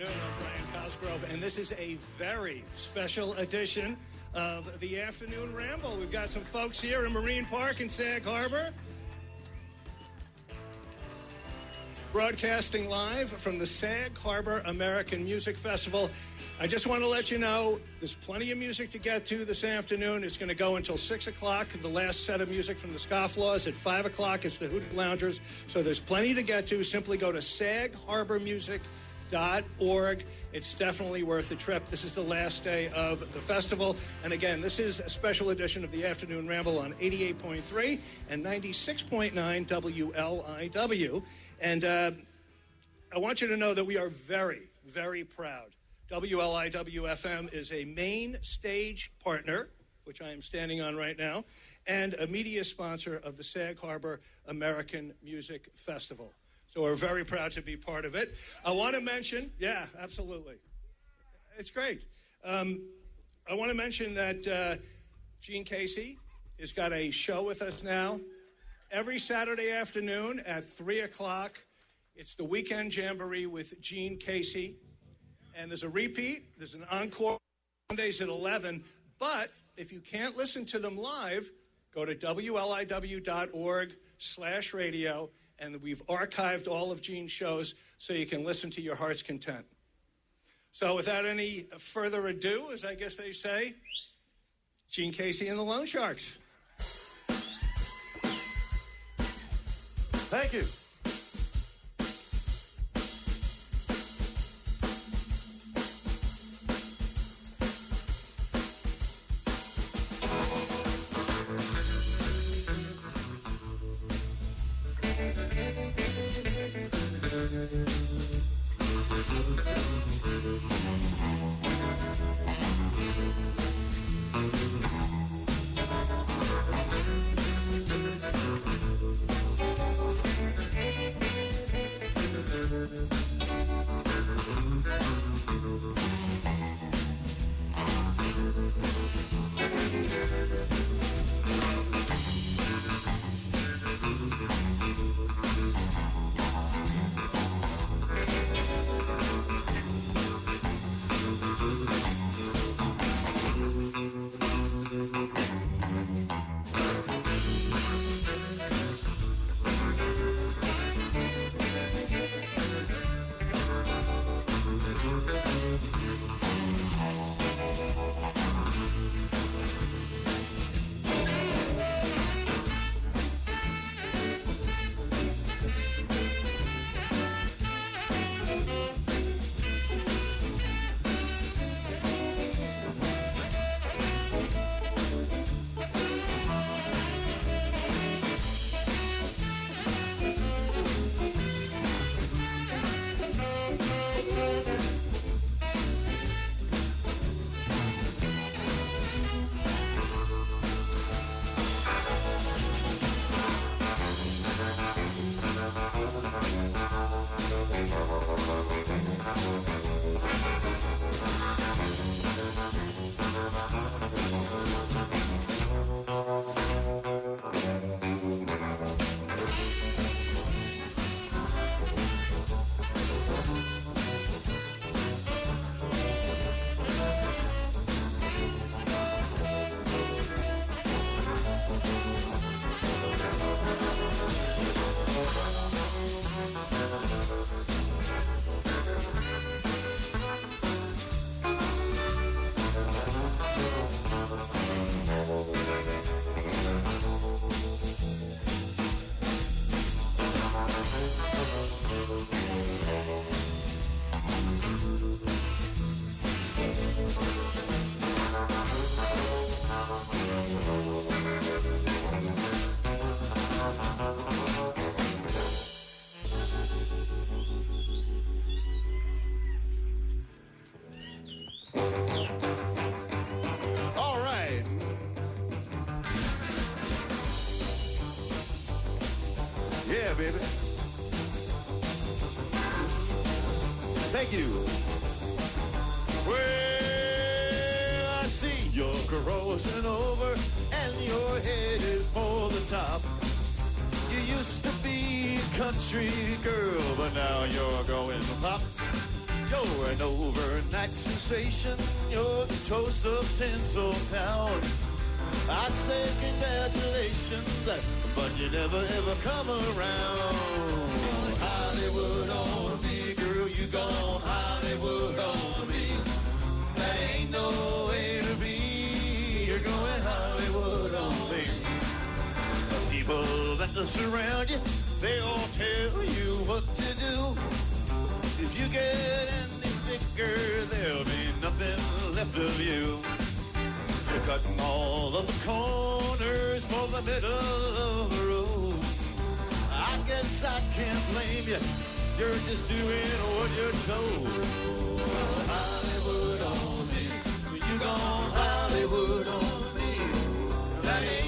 afternoon. I'm Brian Cosgrove, and this is a very special edition of the Afternoon Ramble. We've got some folks here in Marine Park in Sag Harbor. Broadcasting live from the Sag Harbor American Music Festival. I just want to let you know there's plenty of music to get to this afternoon. It's going to go until 6 o'clock. The last set of music from the Scofflaws. At 5 o'clock, it's the Hoodoo Loungers. So there's plenty to get to. Simply go to sagharbormusic.org. It's definitely worth the trip. This is the last day of the festival. And again, this is a special edition of the Afternoon Ramble on 88.3 and 96.9 WLIW. And uh, I want you to know that we are very, very proud. WLIW-FM is a main stage partner, which I am standing on right now, and a media sponsor of the Sag Harbor American Music Festival. So we're very proud to be part of it. I want to mention, yeah, absolutely. It's great. Um, I want to mention that uh, Gene Casey has got a show with us now every Saturday afternoon at 3 o'clock. It's the Weekend Jamboree with Gene Casey. And there's a repeat, there's an encore Mondays at 11. But if you can't listen to them live, go to WLIW.org slash radio, and we've archived all of Gene's shows so you can listen to your heart's content. So without any further ado, as I guess they say, Gene Casey and the Lone Sharks. Thank you. You're crossing over and your head is for the top. You used to be a country girl, but now you're going pop. You're an overnight sensation. You're the toast of Tinseltown. I say congratulations, but you never ever come around. Hollywood on me, girl, you gone Hollywood on me. That ain't no people that surround you, they all tell you what to do. If you get any thicker, there'll be nothing left of you. You're cutting all of the corners for the middle of the road. I guess I can't blame you. You're just doing what you're told. Hollywood on me. You gone Hollywood on me. That ain't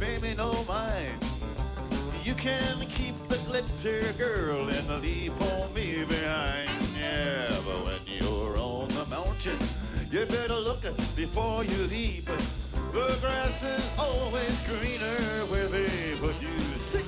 me no mind. You can keep the glitter, girl, and leave on me behind. Yeah, but when you're on the mountain, you better look before you leap. The grass is always greener where they put you six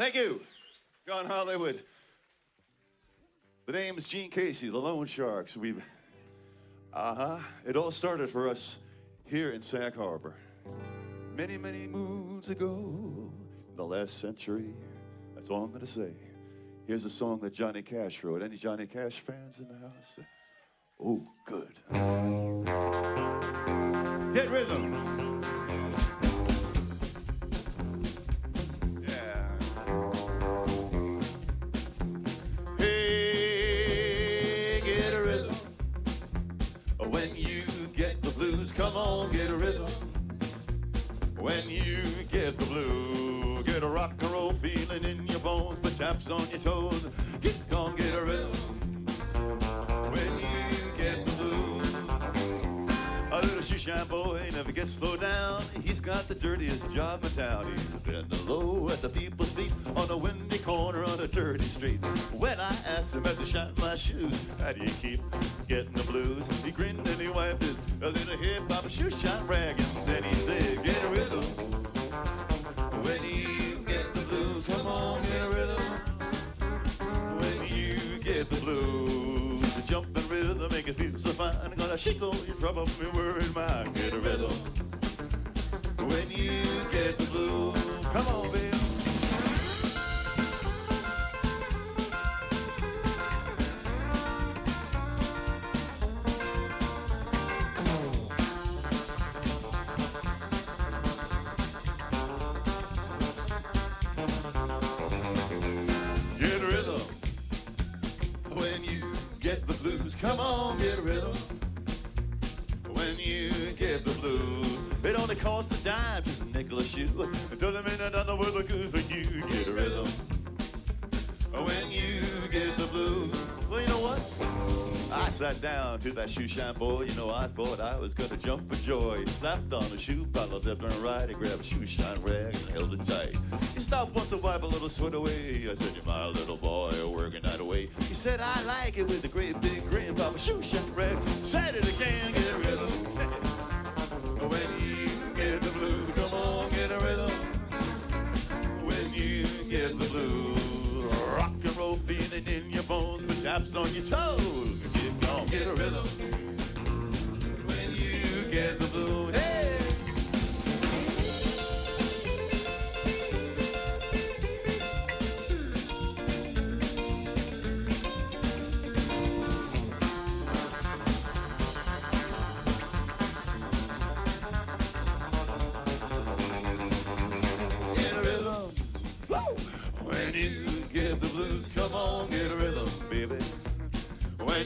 Thank you. Gone Hollywood. The name is Gene Casey, the Lone Sharks. We've, uh huh. It all started for us here in Sag Harbor. Many, many moons ago, in the last century. That's all I'm to say. Here's a song that Johnny Cash wrote. Any Johnny Cash fans in the house? Oh, good. Get rhythm. Get the get a rock and roll feeling in your bones, put taps on your toes. Get on, get a rhythm. When you get the blues, a little shoe shine boy never gets slowed down. He's got the dirtiest job in town. He's been low at the people's feet on a windy corner on a dirty street. When I asked him as he shined my shoes, how do you keep getting the blues? He grinned and he wiped his a little hip hop shoe shine rag and then he said, fine. Gonna shake all your trouble, me worried mind. Get a rhythm. When you get the blues, come on, baby. Get rhythm. When you get the blues, come on, get costs a dime, just a nickel a shoe. It doesn't mean another word look good for you. Get a rhythm when you get the blues. Well, you know what? I sat down to that shoe shine boy. You know, I thought I was gonna jump for joy. Slapped on a shoe, followed up and right, and grabbed a shoe shine rag and held it tight. He stopped once to wipe a little sweat away. I said, You're my little boy, working that away." He said, "I like it with a great big grin, Papa shoe shine rag." Said it again, taps on your toes. Get on, get a rhythm. When you get the blues,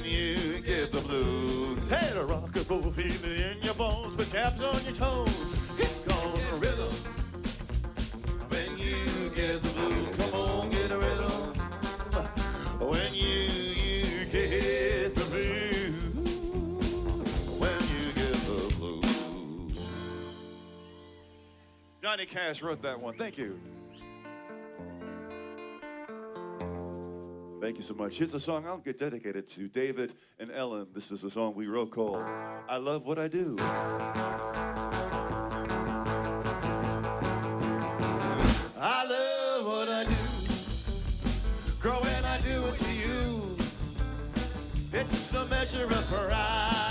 When you get the blues, hey, the rock and roll in your bones, but on your toes. It's called a rhythm. When you get the blues, come on, get a rhythm. When you you get the blues, when you get the blues. Johnny Cash wrote that one. Thank you. Thank you so much. Here's a song I'll get dedicated to David and Ellen. This is a song we wrote called I Love What I Do. I love what I do. When I do it to you, it's a measure of pride.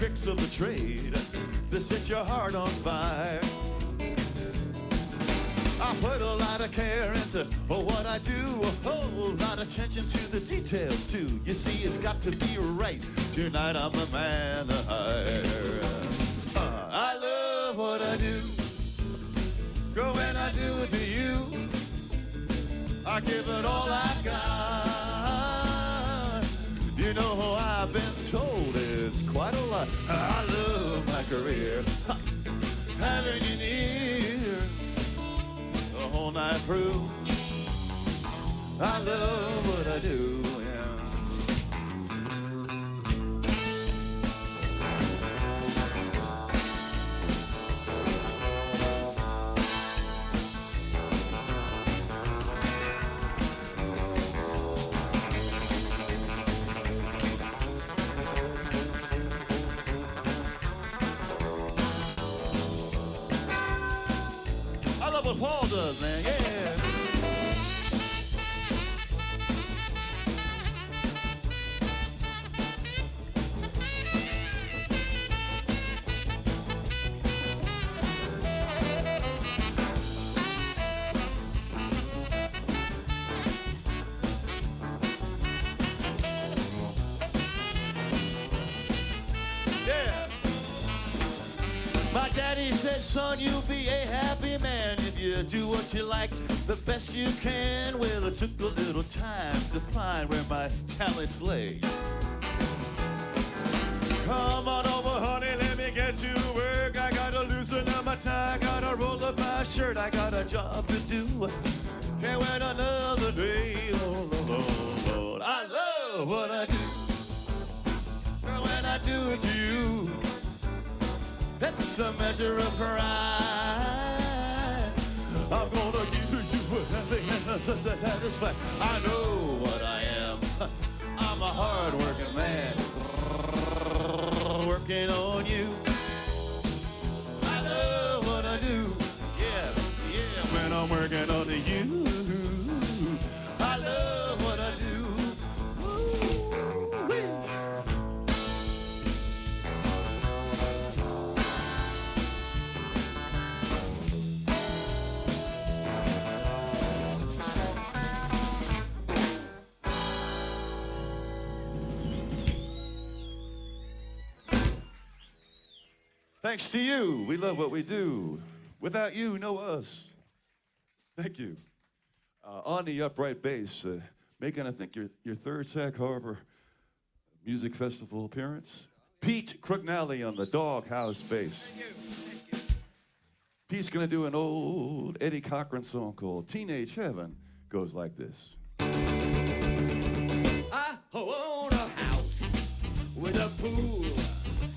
Tricks of the trade, to set your heart on fire. I put a lot of care into what I do, a whole lot of attention to the details too. You see, it's got to be right. Tonight I'm the man to hire. Uh, I love what I do. Girl, when I do it to you, I give it all I got. You know I've been told it's quite a lot. I love my career. Ha, Having you near the whole night through. I love what I do. You can. Well, it took a little time to find where my talents lay. Come on over, honey, let me get to work. I gotta loosen up my tie, gotta roll up my shirt. I got a job to do. Can't wait another day. Oh, Lord, Lord, Lord. I love what I do. Girl, when I do it to you, that's a measure of pride. I'm gonna give satisfied. I know what I am. I'm a hard-working man, working on you. I love what I do. Yeah, yeah. When I'm working on you, To you, we love what we do. Without you, no us. Thank you. Uh, on the upright bass, uh, making, I think, your, your third Sag Harbor Music Festival appearance. Pete Crooknally on the Doghouse bass. Thank you. Pete's going to do an old Eddie Cochran song called Teenage Heaven. Goes like this. I own a house with a pool,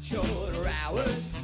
shorter hours.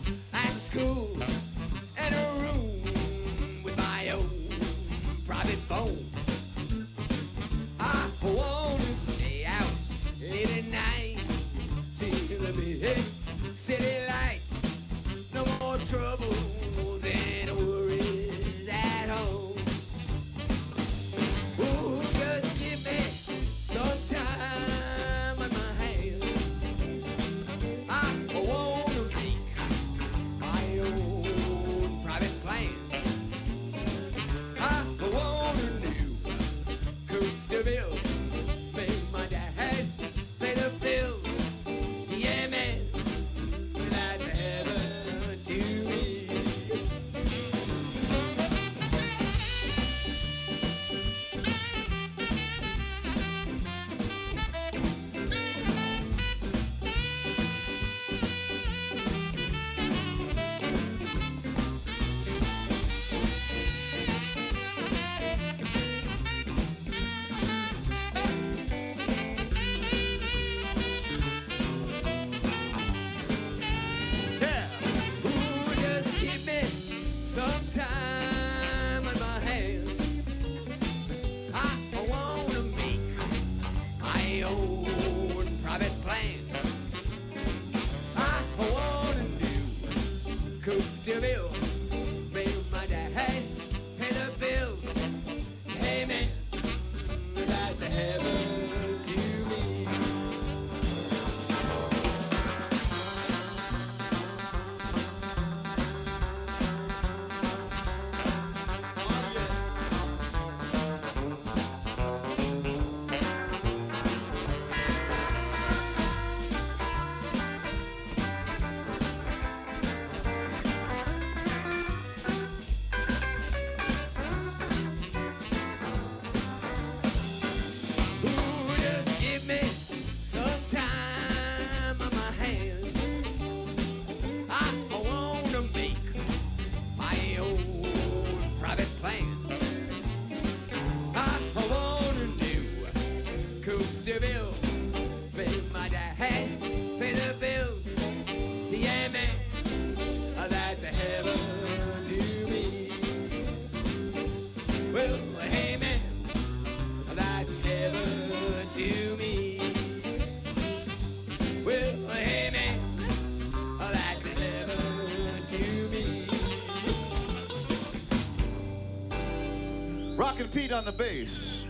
Pete on the bass.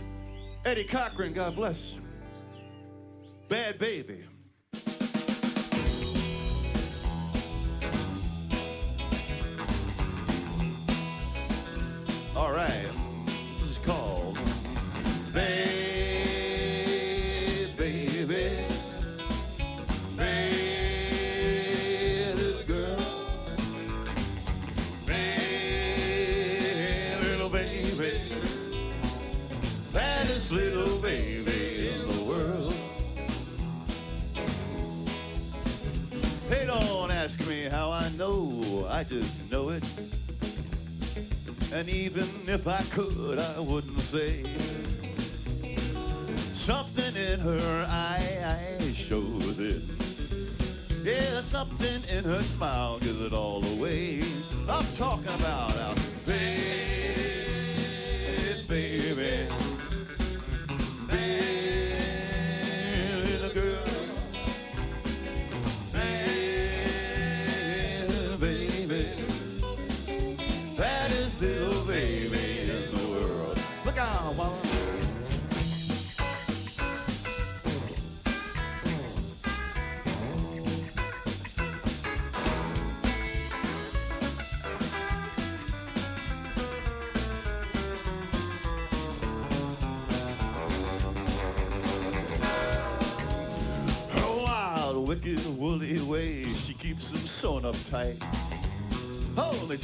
Eddie Cochran, God bless.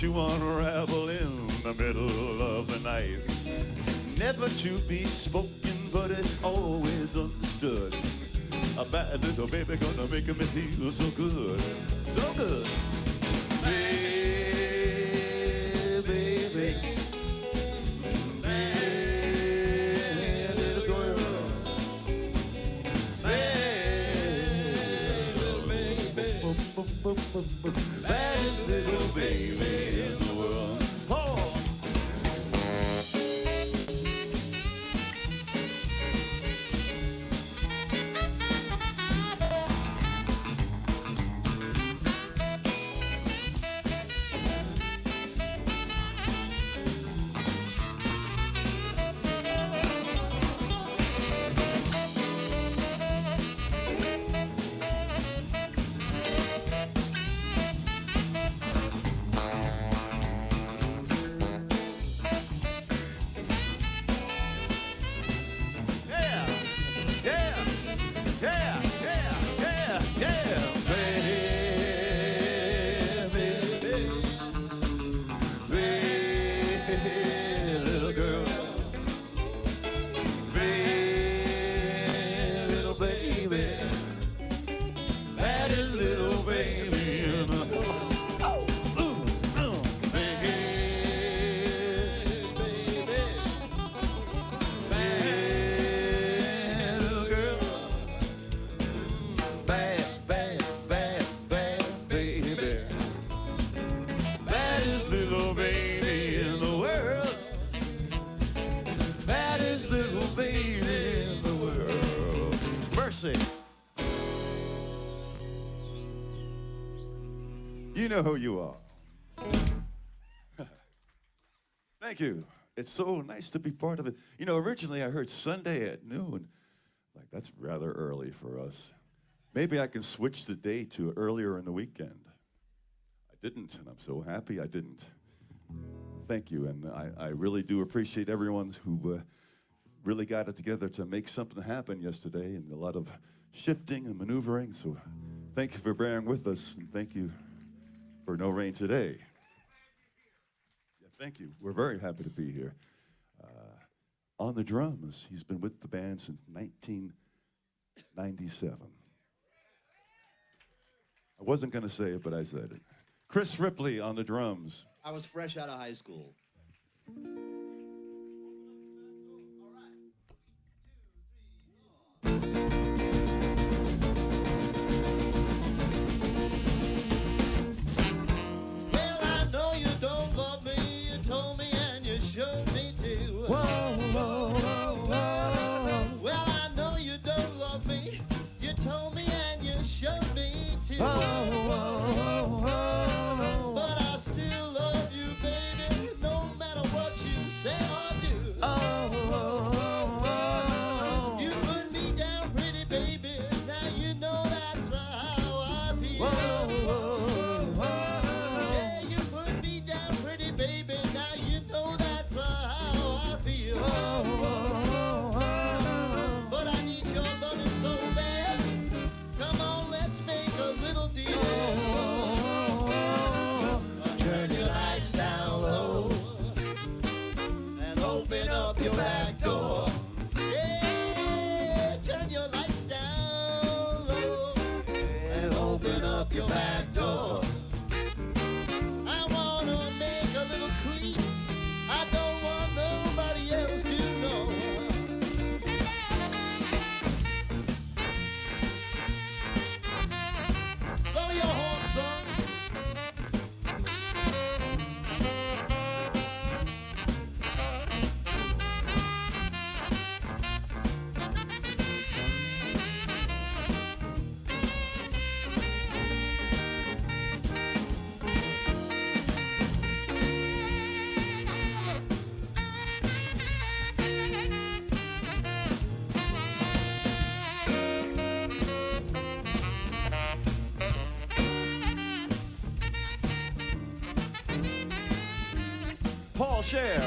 To unravel in the middle of the night. Never to be spoken, but it's always understood. A bad little baby gonna make me feel so good, so good. Know who you are. Thank you. It's so nice to be part of it. You know, originally I heard Sunday at noon. Like, that's rather early for us. Maybe I can switch the day to earlier in the weekend. I didn't, and I'm so happy I didn't. Thank you, and I, I really do appreciate everyone who uh, really got it together to make something happen yesterday, and a lot of shifting and maneuvering. So, thank you for bearing with us, and thank you for no rain today. Yeah, thank you. We're very happy to be here. Uh, on the drums, he's been with the band since 1997. I wasn't going to say it, but I said it. Chris Ripley on the drums. I was fresh out of high school.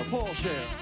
Share,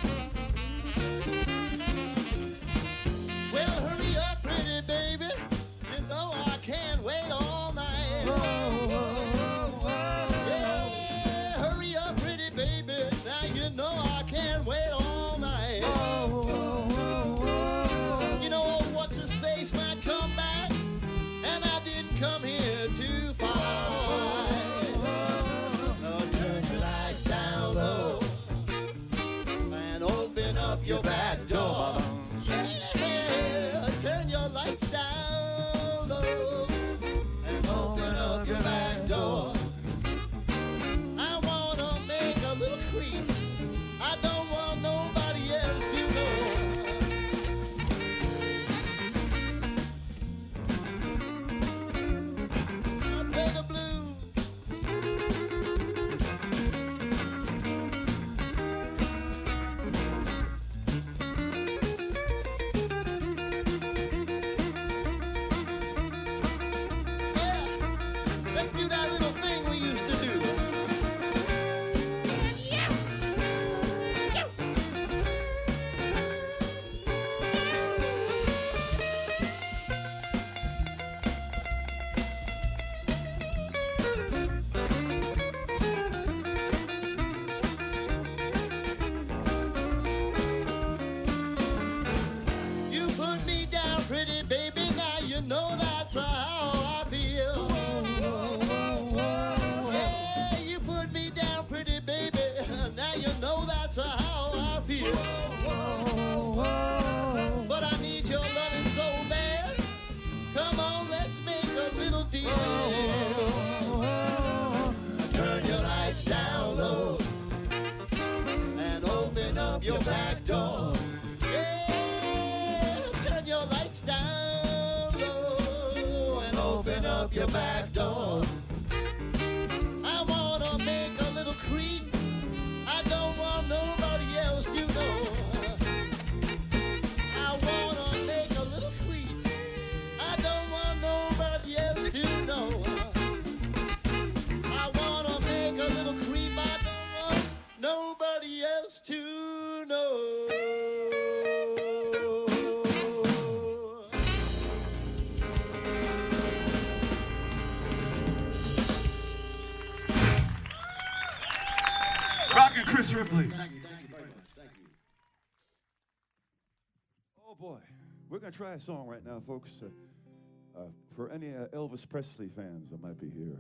try a song right now, folks. Uh, uh, for any uh, Elvis Presley fans that might be here,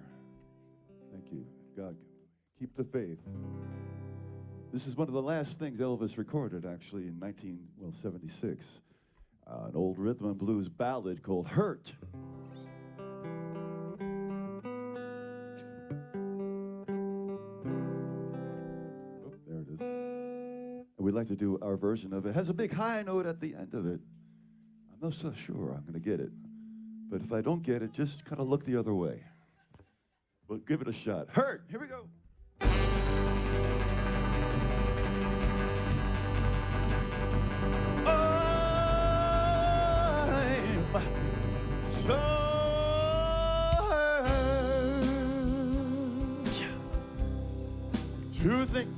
thank you. God, keep the faith. This is one of the last things Elvis recorded, actually, in 19 well 76. Uh, an old rhythm and blues ballad called "Hurt." Oh, there it is. And we'd like to do our version of it. it. Has a big high note at the end of it. I'm not so sure I'm going to get it. But if I don't get it, just kind of look the other way. But give it a shot. Hurt! Here we go. I'm so hurt to think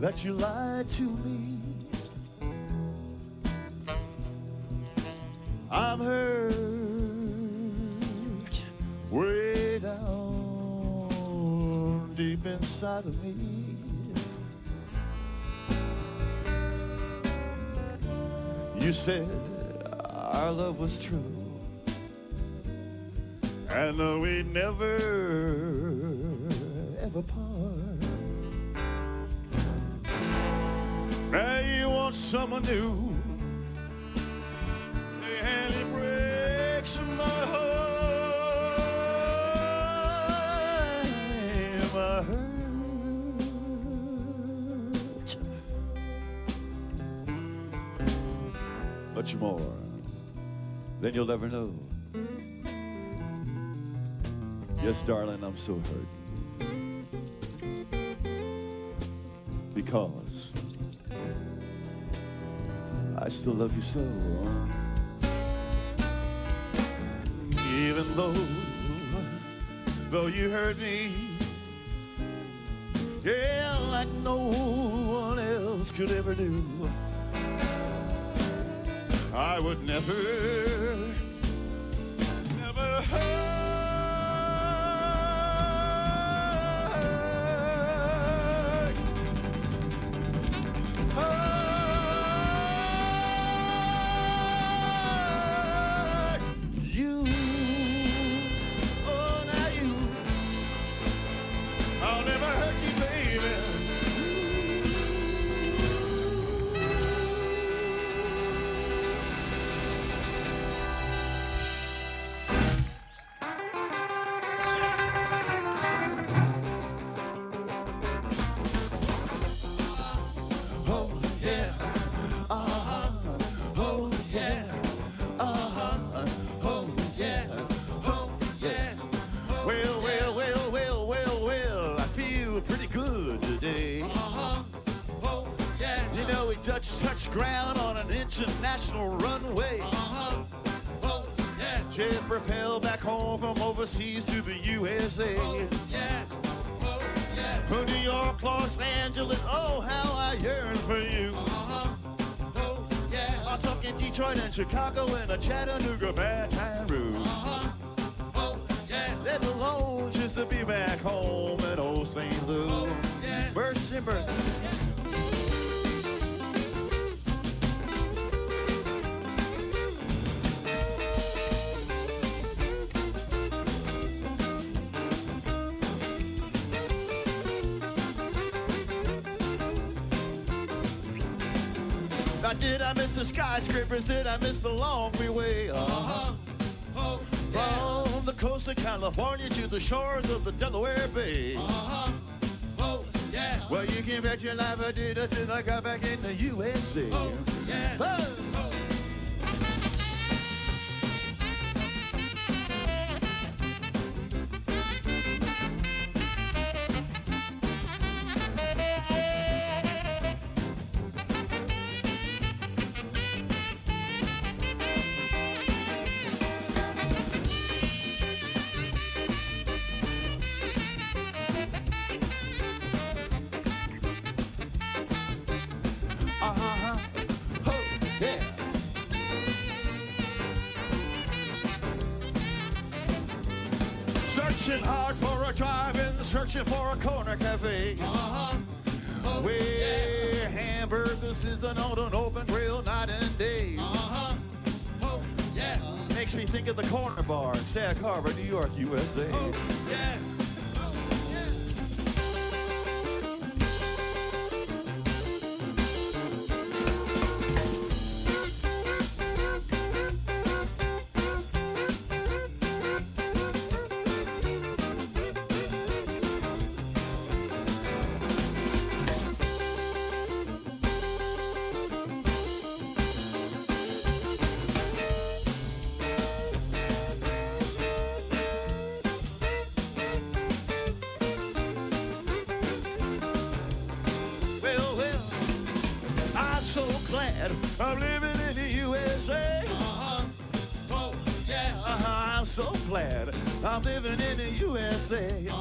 that you lied to me. I'm hurt way down deep inside of me. You said our love was true, and we never ever part. Now you want someone new. More than you'll ever know. Yes, darling, I'm so hurt. Because I still love you so. Even though, though you hurt me, yeah, like no one else could ever do. I would never, never hurt. Uh, did I miss the skyscrapers? Did I miss the long freeway? Uh-huh. Oh, yeah. From the coast of California to the shores of the Delaware Bay. Uh-huh. Oh, yeah. Well, you can bet your life I did until I got back in the USA. Oh, yeah. Oh. USA.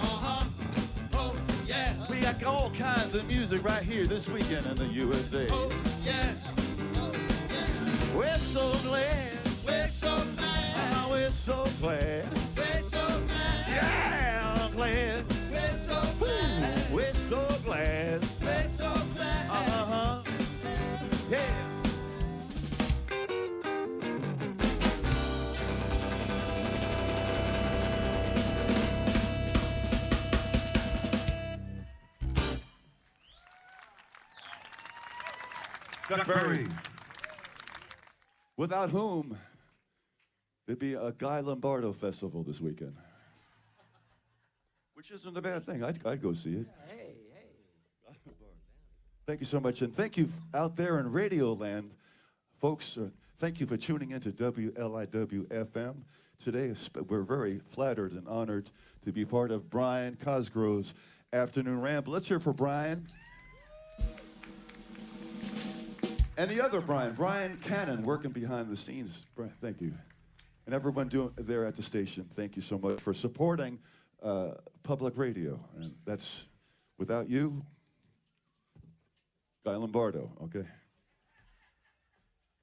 Chuck Berry. Without whom there'd be a Guy Lombardo festival this weekend. Which isn't a bad thing. I'd, I'd go see it. Hey, hey. Thank you so much. And thank you out there in Radio Land, folks. Uh, thank you for tuning in to WLIW FM. Today, we're very flattered and honored to be part of Brian Cosgrove's Afternoon Ramble. Let's hear for Brian. And the other Brian, Brian Cannon, working behind the scenes. Brian, thank you. And everyone doing there at the station, thank you so much for supporting uh, public radio. And that's without you, Guy Lombardo, okay?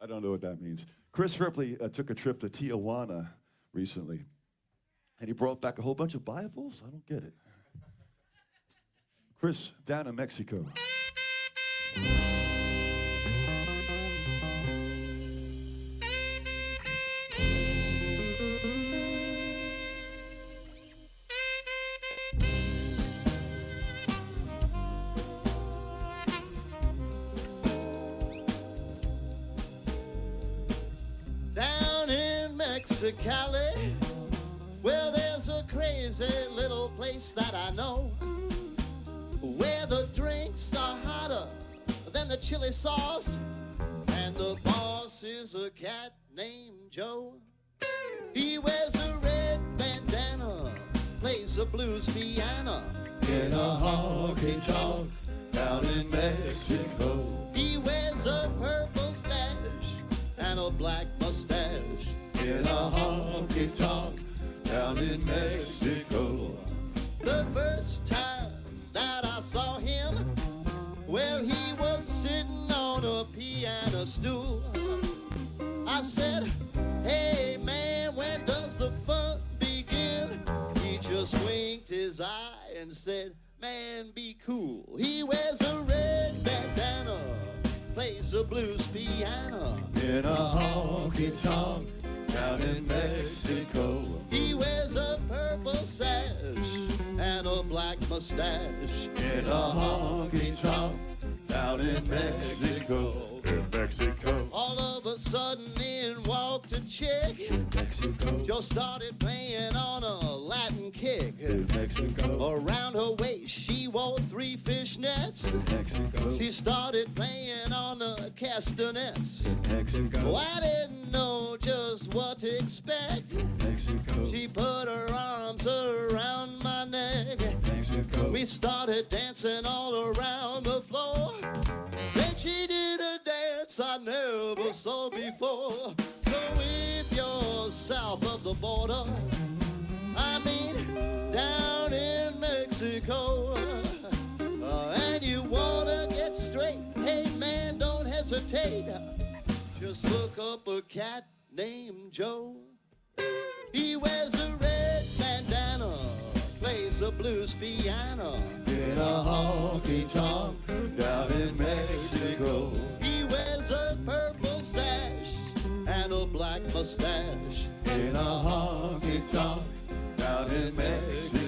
I don't know what that means. Chris Ripley uh, took a trip to Tijuana recently, and he brought back a whole bunch of Bibles. I don't get it. Chris, down in Mexico. He wears a red bandana, plays a blues piano in a honky tonk down in Mexico. He wears a purple sash and a black mustache in a honky tonk down in Mexico. Mexico. All of a sudden in walked a chick. Mexico. Just started playing on a Latin kick. Mexico. Around her waist, she wore three fishnets. Mexico. She started playing on the castanets. Mexico. Oh, I didn't know just what to expect. Mexico. She put her arms around my neck. Mexico. We started dancing all around the floor. Then she did a dance I never saw before. So if you're south of the border, I mean down in Mexico, uh, and you wanna get straight, hey man, don't hesitate. Just look up a cat named Joe. He wears a red bandana, plays a blues piano in a honky tonk down in Mexico. He wears a purple sash and a black mustache in a honky tonk down in Mexico.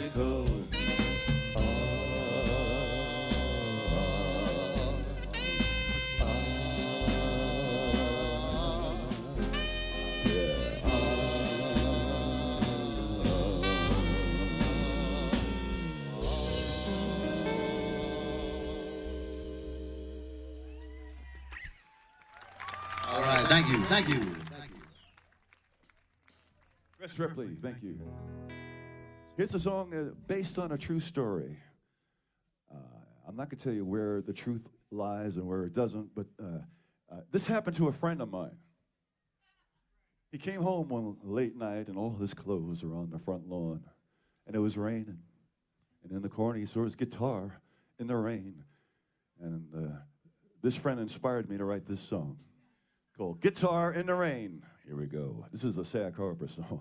Thank you, thank you. Thank you. Chris Ripley, thank you. Here's a song uh, based on a true story. Uh, I'm not going to tell you where the truth lies and where it doesn't, but uh, uh, this happened to a friend of mine. He came home one late night and all his clothes were on the front lawn, and it was raining. And in the corner, he saw his guitar in the rain. And uh, this friend inspired me to write this song called Guitar in the Rain. Here we go. This is a Sag Harbor song.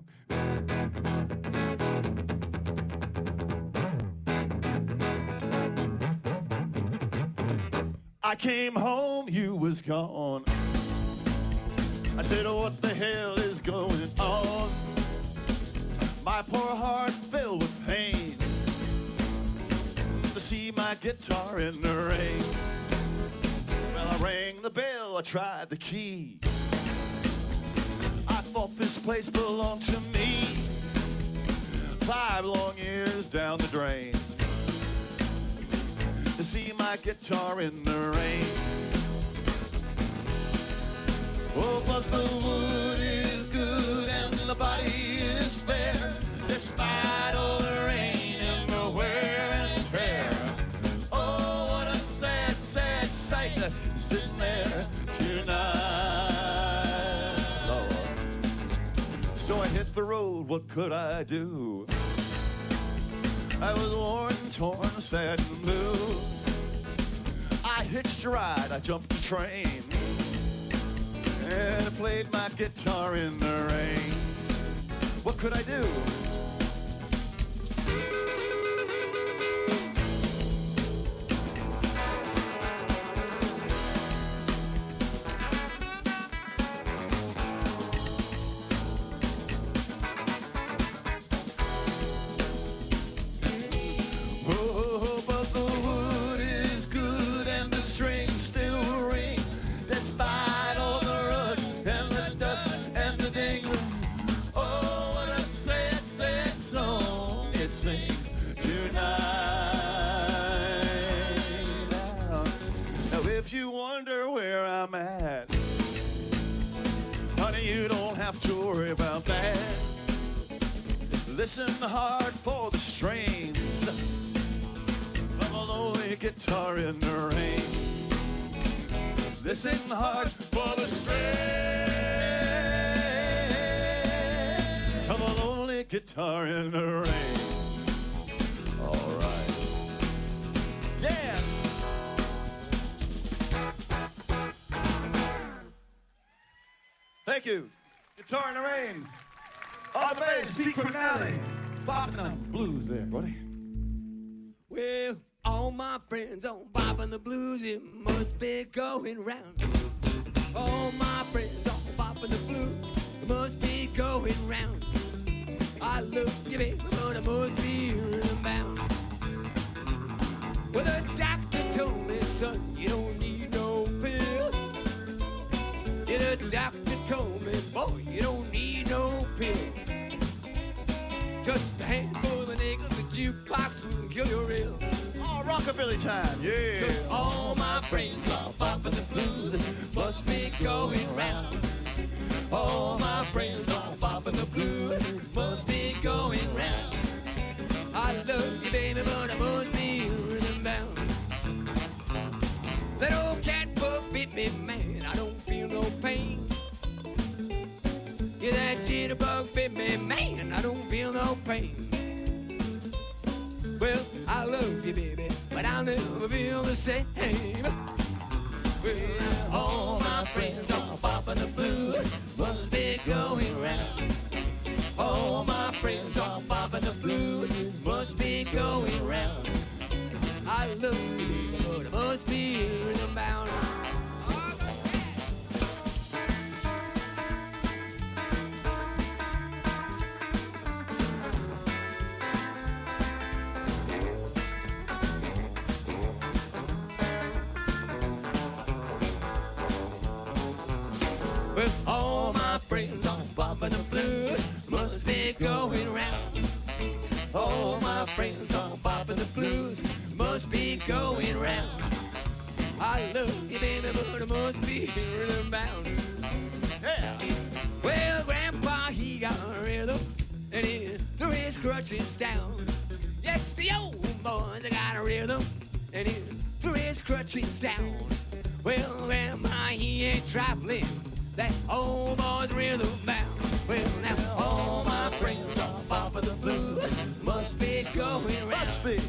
I came home, you was gone. I said, oh, what the hell is going on? My poor heart filled with pain to see my guitar in the rain. I tried the key. I thought this place belonged to me. Five long years down the drain to see my guitar in the rain. Oh, but the wood is good and the body is fair, despite the road, what could I do? I was worn, torn, sad and blue. I hitched a ride, I jumped the train, and I played my guitar in the rain. What could I do? Guitar in the rain. The bass, Pete Cornelli. Bopping the blues there, buddy. Well, all my friends on and the Blues, it must be going round. All my friends on and the Blues, it must be going round. I love you, baby, but I must be bound. Well, the doctor told me, son, you don't need no pills. Baby boy, you don't need no pill. Just a handful of nickels, the jukebox will kill your ill. Oh, rockabilly time, yeah. All my friends are popping the blues, must be going round. All my friends are popping the blues, must be going round. I love you, baby, but I pain. Well, I love you, baby, but I'll never feel the same. Well, all my friends are popping the blues, must be going round. All my friends are popping the blues, must be going round. I love you, baby, but I must be rhythm bound. Well, must be going round. All my friends are popping the blues, must be going round. I love you, baby, but I must be rhythm bound. Yeah. Well, Grandpa, he got a rhythm, and he threw his crutches down. Yes, the old boy, got a rhythm, and he threw his crutches down. Well, Grandma, he ain't trifling. That old boy's rhythm bound. Well, now all my friends are popping the blues, must be going round. Must be.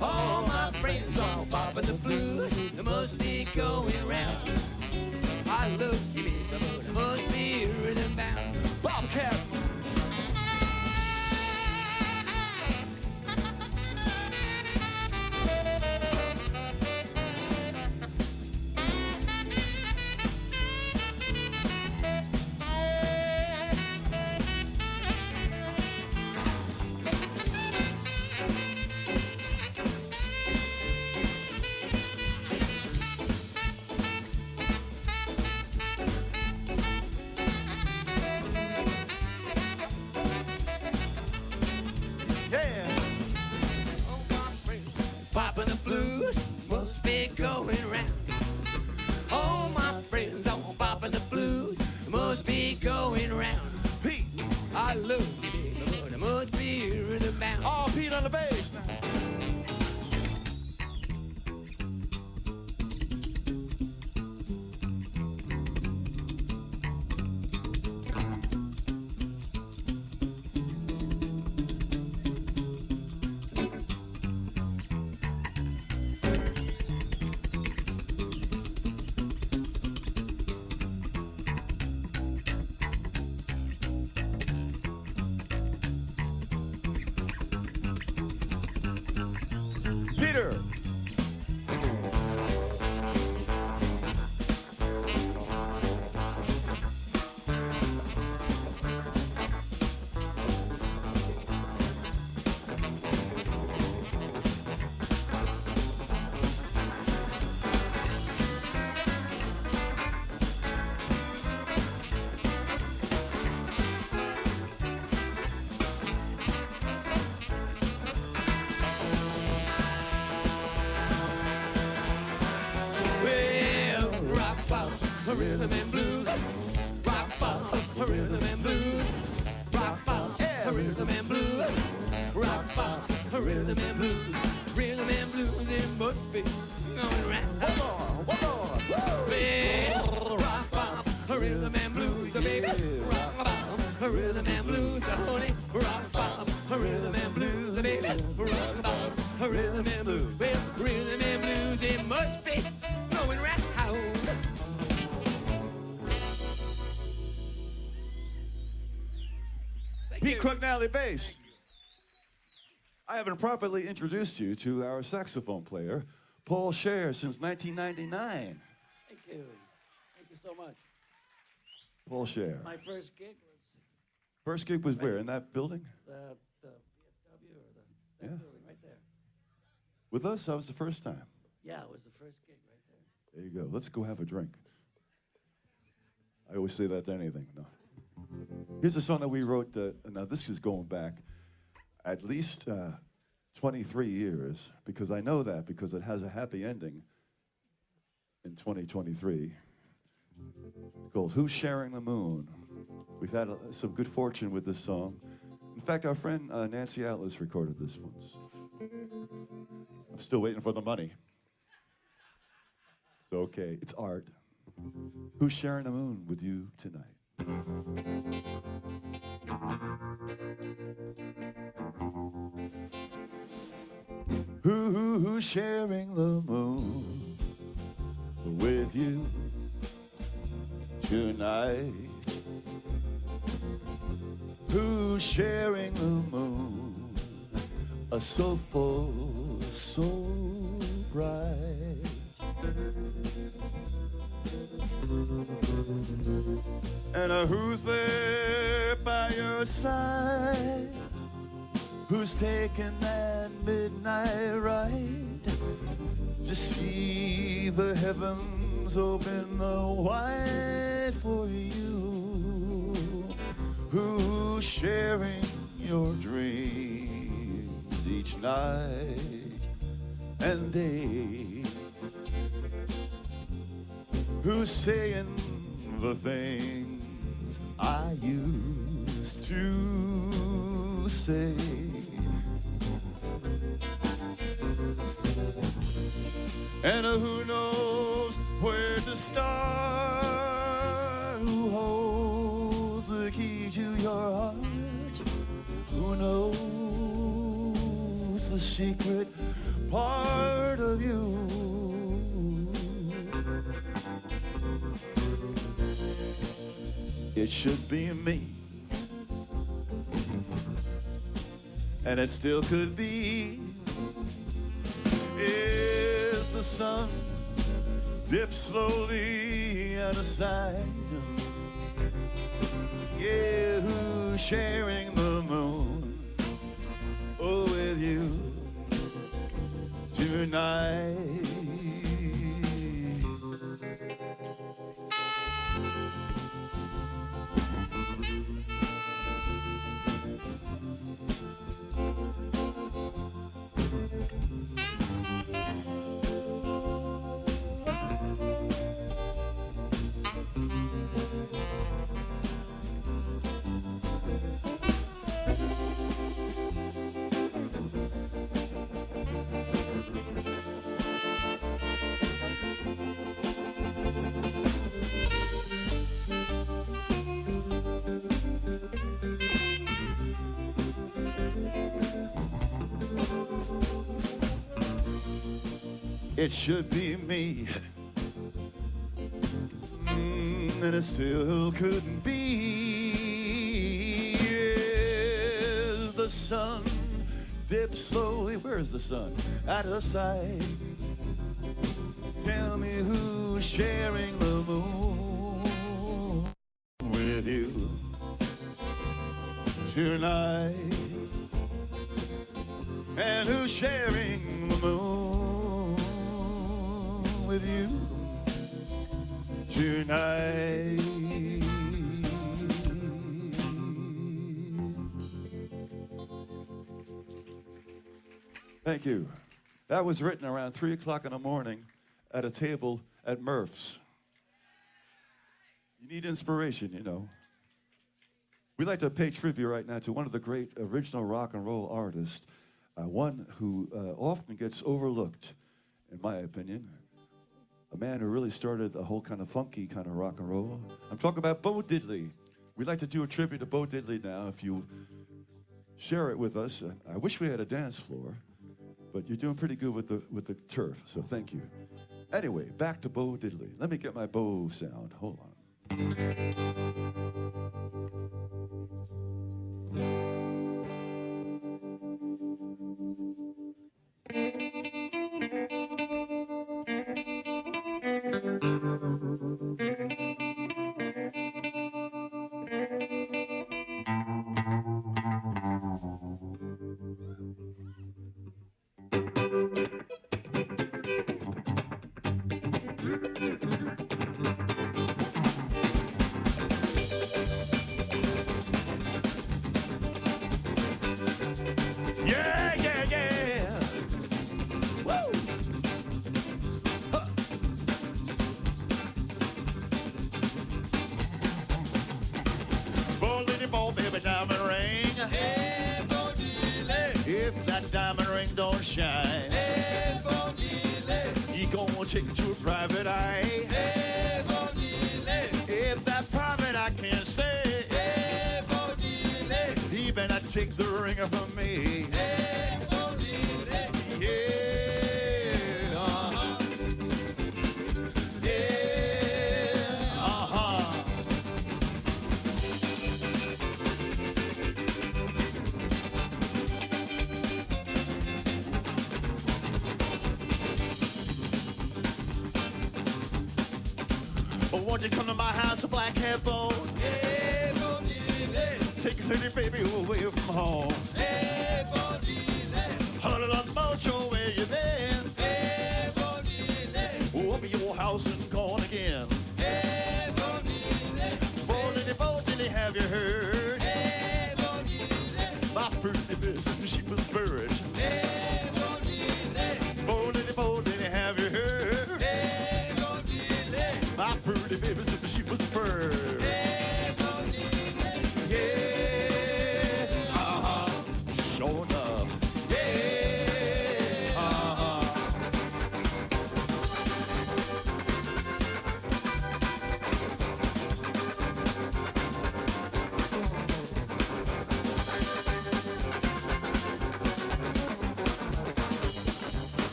All my friends are popping the blues, must be going round. I love rhythm and blues. Well, rhythm and blues, it must be going round. Thank Pete you. Crugnally bass. I haven't properly introduced you to our saxophone player, Paul Scher, since 1999. Thank you. Thank you so much. Paul Scher. My first gig was First gig was where? In that building? the, the VFW or the Yeah. Building right there. With us? That was the first time. Yeah, it was the first gig right there. There you go. Let's go have a drink. I always say that to anything. No. Here's a song that we wrote. Uh, now this is going back at least uh, 23 years because I know that because it has a happy ending in 2023 called "Who's Sharing the Moon." We've had uh, some good fortune with this song. In fact, our friend uh, Nancy Atlas recorded this once. I'm still waiting for the money. It's okay. It's art. Who's sharing the moon with you tonight? Who, who, who's sharing the moon with you tonight? Who's sharing the moon? A so full, so bright. And who's there by your side? Who's taking that midnight ride to see the heavens open wide for you? Who's sharing your dreams each night and day? Who's saying the things I used to say? And who knows where to start? Who holds the key to your heart? Secret part of you? It should be me. And it still could be. Is the sun dips slowly out of sight? Yeah, who's sharing the moon? Oh, with you tonight. It should be me. Mm, and it still couldn't be. Is the sun dips slowly? Where's the sun? Out of sight. Thank you. That was written around 3 o'clock in the morning at a table at Murf's. You need inspiration, you know. We'd like to pay tribute right now to one of the great original rock and roll artists, uh, one who uh, often gets overlooked, in my opinion. A man who really started a whole kind of funky kind of rock and roll. I'm talking about Bo Diddley. We'd like to do a tribute to Bo Diddley now. If you share it with us, Uh, I wish we had a dance floor, but you're doing pretty good with the with the turf. So thank you. Anyway, back to Bo Diddley. Let me get my bow sound. Hold on.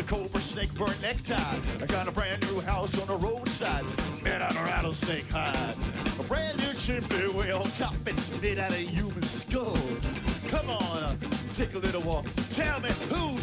A cobra snake for a necktie. I got a brand new house on the roadside, made out of rattlesnake hide. A brand new chimney way on top, it's made out of human skull. Come on, uh, take a little walk. Tell me who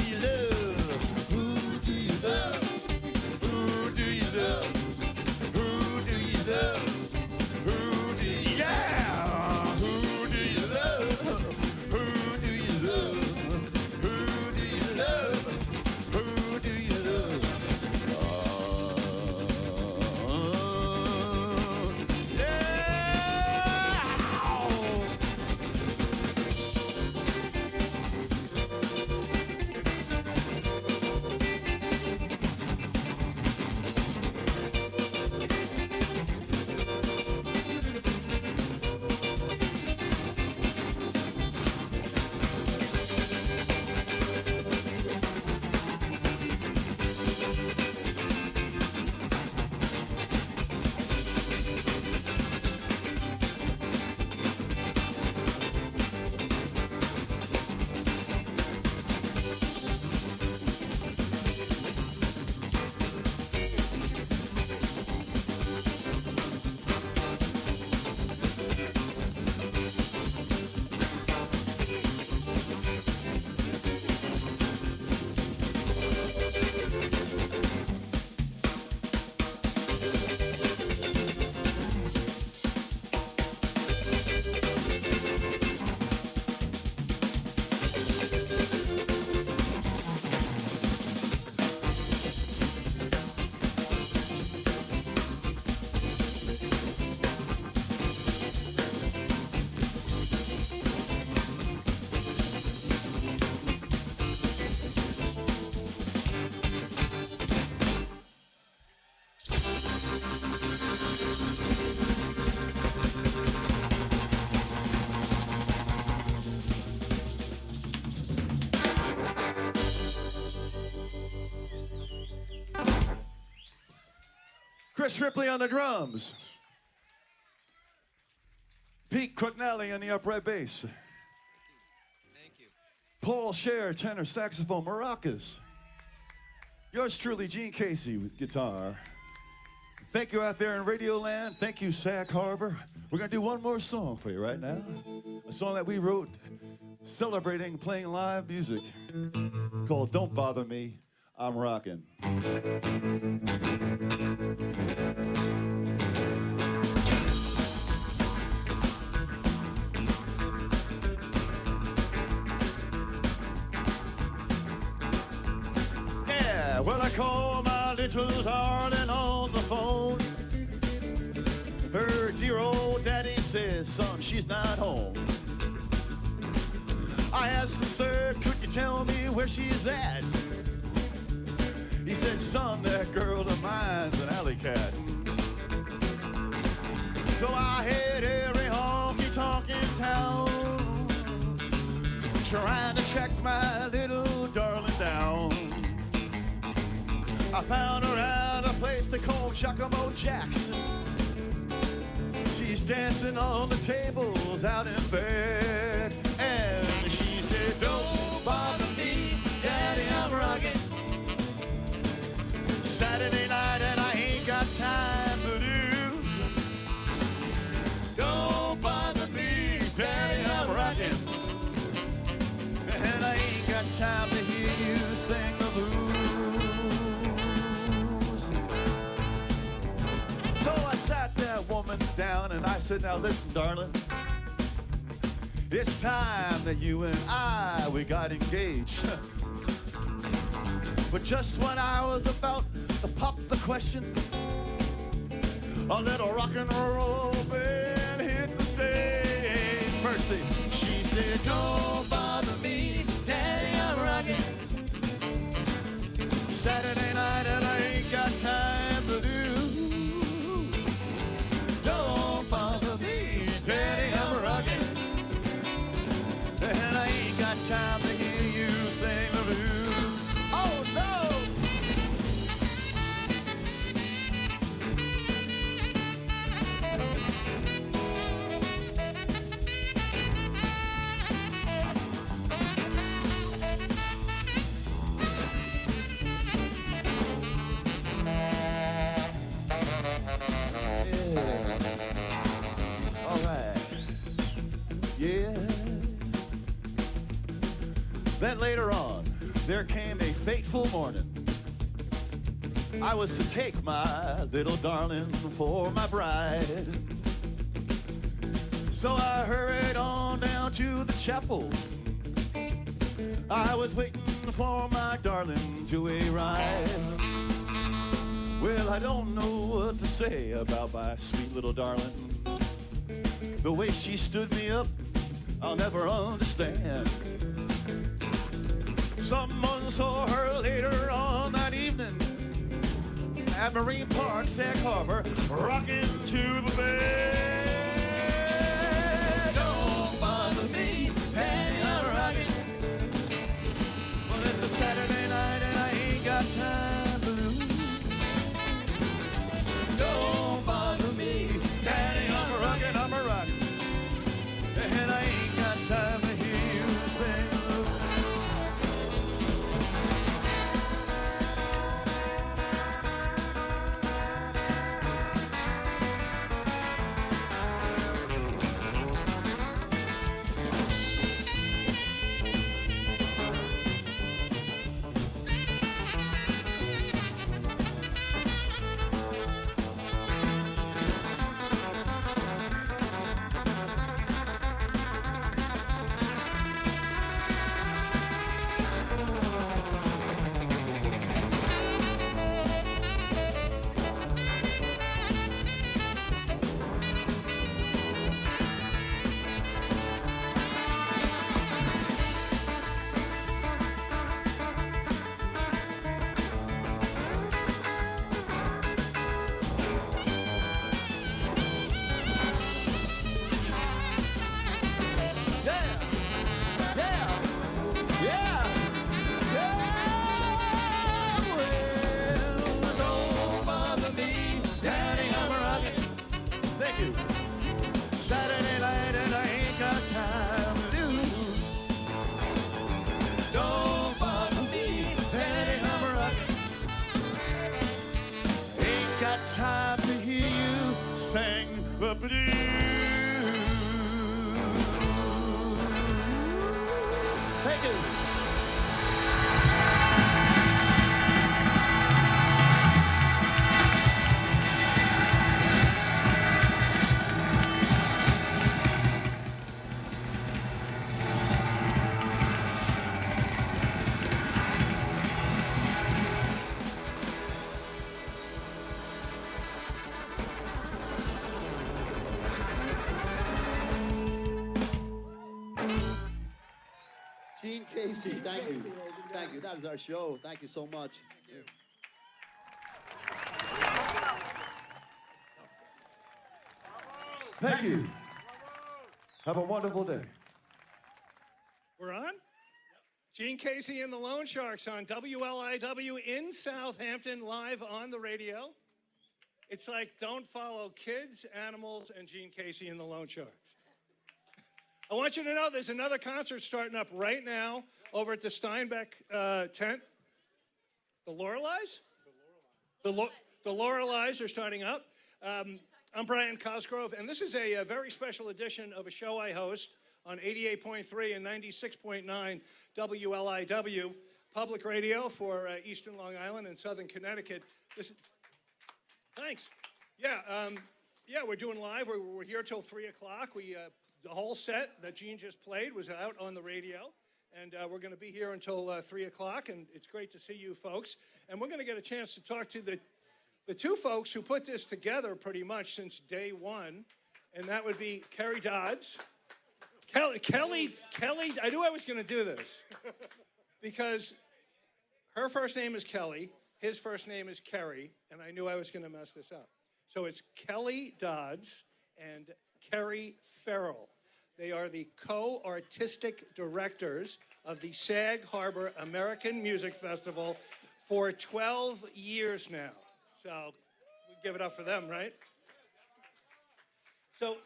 Chris Ripley on the drums. Pete Crooknelly on the upright bass. Thank you. Paul Scher, tenor saxophone, maracas. Yours truly, Gene Casey with guitar. Thank you out there in Radio Land. Thank you, Sag Harbor. We're going to do one more song for you right now. A song that we wrote celebrating playing live music. It's called Don't Bother Me, I'm Rockin'. Yeah, well, I call my little darling on the phone. Her dear old daddy says, son, she's not home. I asked him, sir, could you tell me where she's at? He said, son, that girl of mine's an alley cat. So I hit every honky tonk in town, trying to track my little darling down. I found her at a place they call Giacomo Jackson. She's dancing on the tables out in bed. And she said, Don't woman down and I said, Now listen, darling. It's time that you and I we got engaged. But just when I was about to pop the question, a little rock and roll band hit the stage. Mercy, she said, Don't bother me, Daddy, I'm rocking. Saturday Later on, there came a fateful morning. I was to take my little darling for my bride. So I hurried on down to the chapel. I was waiting for my darling to arrive. Well, I don't know what to say about my sweet little darling. The way she stood me up, I'll never understand. Someone saw her later on that evening at Marine Park, Sag Harbor, rocking to the bed. Is our show. Thank you so much. Thank you. Have a wonderful day. We're on? Gene Casey and the Lone Sharks on WLIW in Southampton, live on the radio. It's like don't follow kids, animals, and Gene Casey and the Lone Sharks. I want you to know there's another concert starting up right now over at the Steinbeck uh, tent. The Loreleis? The, Lo- the Loreleis are starting up. Um, I'm Brian Cosgrove, and this is a, a very special edition of a show I host on 88.3 and 96.9 WLIW, public radio for uh, Eastern Long Island and Southern Connecticut. This, thanks. Yeah, um, yeah, we're doing live. We're, we're here till 3 o'clock. We, uh, the whole set that Gene just played was out on the radio. And uh, we're going to be here until uh, 3 o'clock, and it's great to see you folks. And we're going to get a chance to talk to the, the two folks who put this together pretty much since day one, and that would be Kerry Dodds. Kelly, Kelly, Kelly, I knew I was going to do this because her first name is Kelly, his first name is Kerry, and I knew I was going to mess this up. So it's Kelly Dodds and Kerry Farrell. They are the co artistic directors of the Sag Harbor American Music Festival for 12 years now. So we give it up for them, right? So,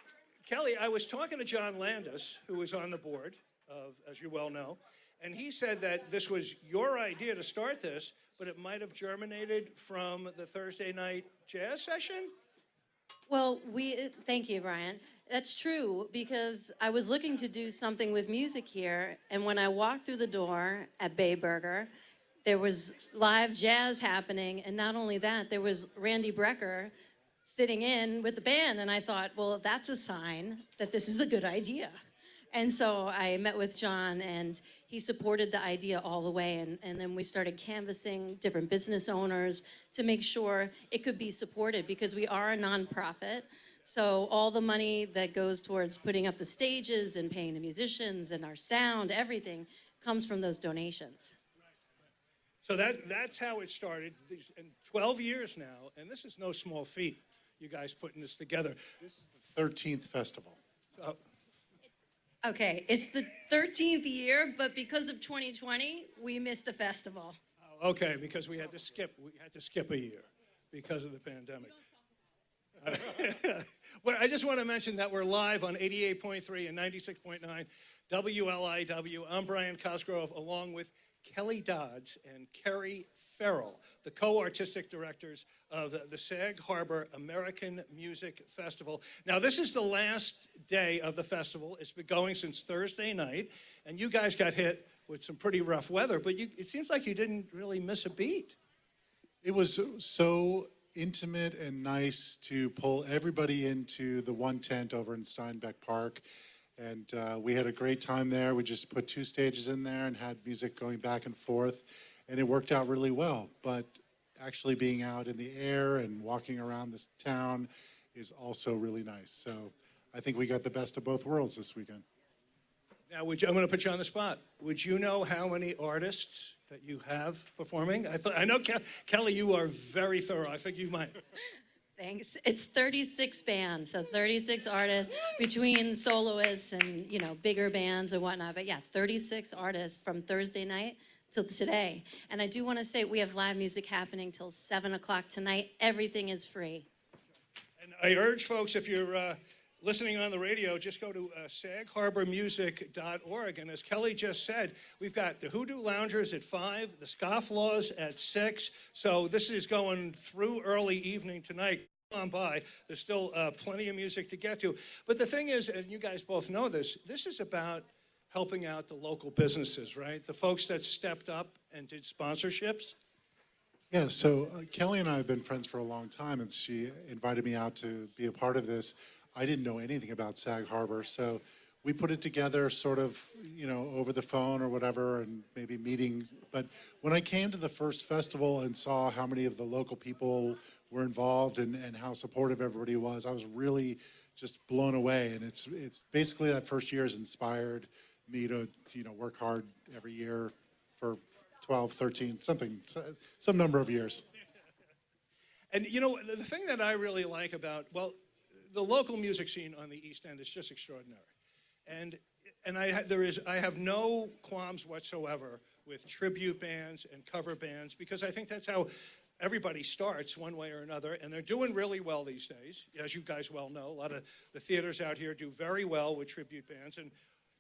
Kelly, I was talking to John Landis, who was on the board of, as you well know, and he said that this was your idea to start this, but it might have germinated from the Thursday night jazz session. Well, we thank you, Brian. That's true because I was looking to do something with music here, and when I walked through the door at Bay Burger, there was live jazz happening, and not only that, there was Randy Brecker sitting in with the band, and I thought, well, that's a sign that this is a good idea. And so I met with John, and he supported the idea all the way. And, and then we started canvassing different business owners to make sure it could be supported because we are a nonprofit. So all the money that goes towards putting up the stages and paying the musicians and our sound, everything comes from those donations. So that, that's how it started. In 12 years now, and this is no small feat, you guys putting this together. This is the 13th festival. So, Okay, it's the 13th year, but because of 2020, we missed the festival. Oh, okay, because we had to skip, we had to skip a year because of the pandemic. I just want to mention that we're live on 88.3 and 96.9 WLIW. I'm Brian Cosgrove, along with Kelly Dodds and Kerry Farrell, the co-artistic directors of the Sag Harbor American Music Festival. Now, this is the last day of the festival. It's been going since Thursday night, and you guys got hit with some pretty rough weather, but you, it seems like you didn't really miss a beat. It was so intimate and nice to pull everybody into the one tent over in Steinbeck Park. And uh, we had a great time there. We just put two stages in there and had music going back and forth. And it worked out really well. But actually being out in the air and walking around this town is also really nice. So I think we got the best of both worlds this weekend. Now, would you, I'm going to put you on the spot. Would you know how many artists that you have performing? I, thought, I know, Ke- Kelly, you are very thorough. I think you might. Thanks. It's 36 bands, so 36 artists between soloists and you know bigger bands and whatnot. But yeah, 36 artists from Thursday night till today. And I do want to say we have live music happening till seven o'clock tonight. Everything is free. And I urge folks, if you're uh, listening on the radio, just go to uh, sagharbormusic.org. And as Kelly just said, we've got the Hoodoo Loungers at 5, the Scofflaws at 6. So this is going through early evening tonight. Come On by. There's still uh, plenty of music to get to. But the thing is, and you guys both know this, this is about helping out the local businesses, right? The folks that stepped up and did sponsorships. Yeah, so uh, Kelly and I have been friends for a long time, and she invited me out to be a part of this. I didn't know anything about Sag Harbor, so we put it together sort of, you know, over the phone or whatever, and maybe meeting. But when I came to the first festival and saw how many of the local people were involved and, and how supportive everybody was, I was really just blown away. And it's it's basically that first year has inspired me to, you know, work hard every year for 12, 13, something, some number of years. And you know, the thing that I really like about, well, the local music scene on the East End is just extraordinary. And, and I, there is, I have no qualms whatsoever with tribute bands and cover bands because I think that's how everybody starts one way or another. And they're doing really well these days, as you guys well know. A lot of the theaters out here do very well with tribute bands. And,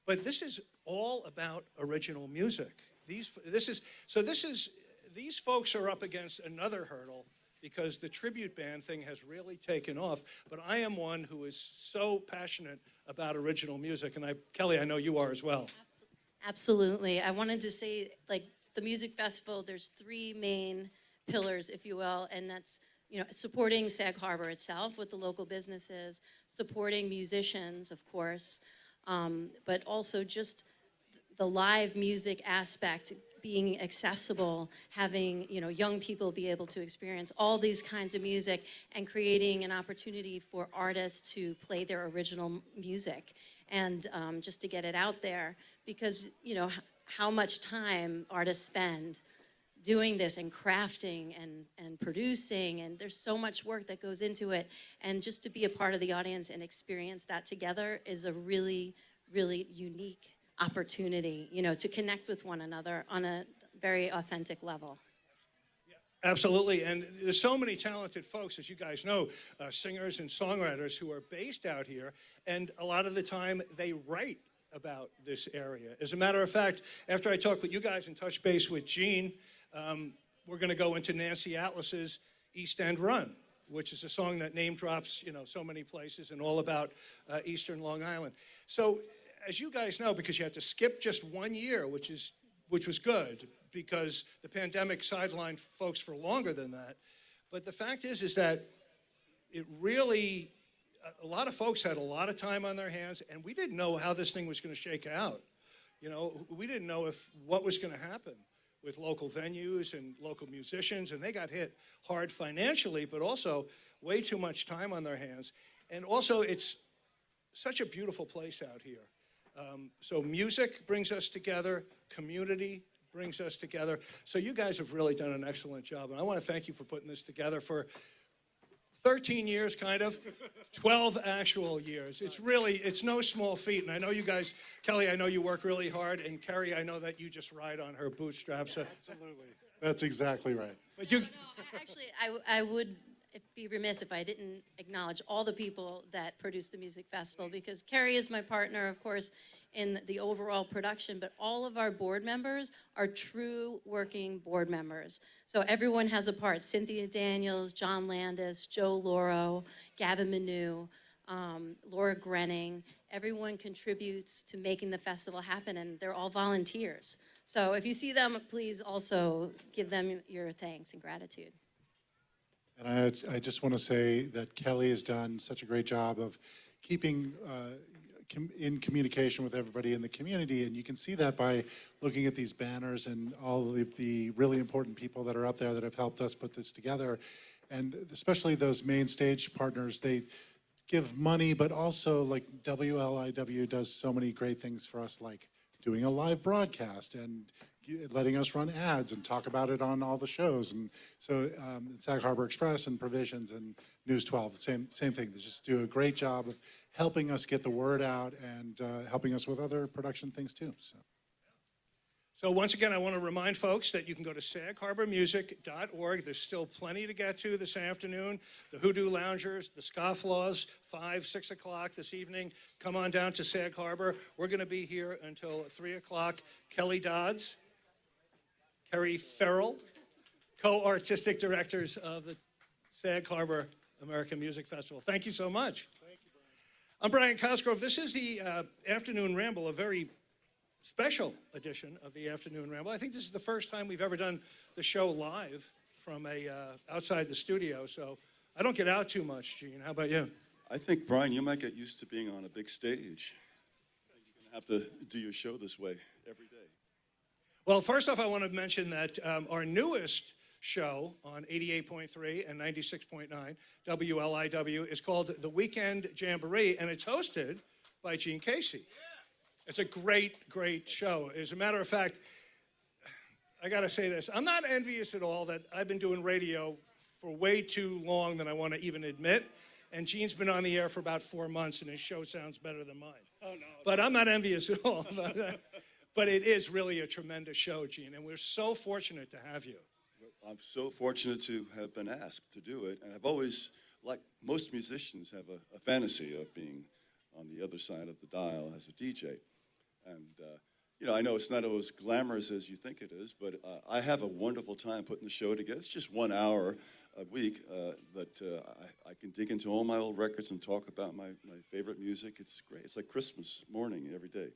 but this is all about original music. These, this is, so this is, these folks are up against another hurdle because the tribute band thing has really taken off. But I am one who is so passionate about original music, and I, Kelly, I know you are as well. Absolutely. I wanted to say, like, the music festival, there's three main pillars, if you will, and that's, you know, supporting Sag Harbor itself with the local businesses, supporting musicians, of course, um, but also just the live music aspect being accessible having you know young people be able to experience all these kinds of music and creating an opportunity for artists to play their original music. And um, just to get it out there because you know h- how much time artists spend doing this and crafting and, and producing and there's so much work that goes into it. And just to be a part of the audience and experience that together is a really really unique opportunity you know to connect with one another on a very authentic level Absolutely, and there's so many talented folks, as you guys know, uh, singers and songwriters who are based out here, and a lot of the time they write about this area. As a matter of fact, after I talk with you guys and touch base with Gene, um, we're going to go into Nancy Atlas's East End Run, which is a song that name drops, you know, so many places and all about uh, Eastern Long Island. So, as you guys know, because you had to skip just one year, which is which was good because the pandemic sidelined folks for longer than that. But the fact is, is that it really, a- lot of folks had a lot of time on their hands, and we didn't know how this thing was going to shake out. You know, we didn't know if what was going to happen with local venues and local musicians, and they got hit hard financially, but also way too much time on their hands. And also, it's such a beautiful place out here. Um, so music brings us together, community brings us together. So you guys have really done an excellent job, and I want to thank you for putting this together for 13 years, kind of, 12 actual years. It's really, it's no small feat, and I know you guys, Kelly, I know you work really hard, and Kerry, I know that you just ride on her bootstraps. So- Absolutely. That's exactly right. But you, No, I- actually, I, w- I would if- be remiss if I didn't acknowledge all the people that produce the music festival because Kerry is my partner, of course, in the overall production, but all of our board members are true working board members. So everyone has a part. Cynthia Daniels, John Landis, Joe Lauro, Gavin Menu, um, Laura Grenning. Everyone contributes to making the festival happen, and they're all volunteers. So if you see them, please also give them your thanks and gratitude. And I, I just want to say that Kelly has done such a great job of keeping uh, com- in communication with everybody in the community. And you can see that by looking at these banners and all of the really important people that are up there that have helped us put this together. And especially those main stage partners, they give money, but also like WLIW does so many great things for us, like doing a live broadcast and letting us run ads and talk about it on all the shows. And so um, Sag Harbor Express and Provisions and News 12, same same thing. They just do a great job of helping us get the word out and uh, helping us with other production things too. So. So once again, I want to remind folks that you can go to sagharbormusic.org. There's still plenty to get to this afternoon. The Hoodoo Loungers, the Scofflaws, 5, 6 o'clock this evening. Come on down to Sag Harbor. We're going to be here until 3 o'clock. Kelly Dodds, Kerry Farrell, co-artistic directors of the Sag Harbor American Music Festival. Thank you so much. Thank you, Brian. I'm Brian Cosgrove. This is the uh, Afternoon Ramble, a very special edition of the Afternoon Ramble. I think this is the first time we've ever done the show live from a uh, outside the studio, so I don't get out too much. Gene, how about you? I think, Brian, you might get used to being on a big stage. You're going to have to do your show this way every day. Well, first off, I want to mention that um, our newest show on 88.3 and 96.9 WLIW is called The Weekend Jamboree, and it's hosted by Gene Casey. It's a great, great show. As a matter of fact, I got to say this. I'm not envious at all that I've been doing radio for way too long than I want to even admit. And Gene's been on the air for about four months, and his show sounds better than mine. Oh, no. But I'm not envious at all about that. But it is really a tremendous show, Gene, and we're so fortunate to have you. I'm so fortunate to have been asked to do it, and I've always, like most musicians, have a, a fantasy of being on the other side of the dial as a DJ. And, uh, you know, I know it's not as glamorous as you think it is, but uh, I have a wonderful time putting the show together. It's just one hour a week, uh, but uh, I, I can dig into all my old records and talk about my, my favorite music. It's great. It's like Christmas morning every day.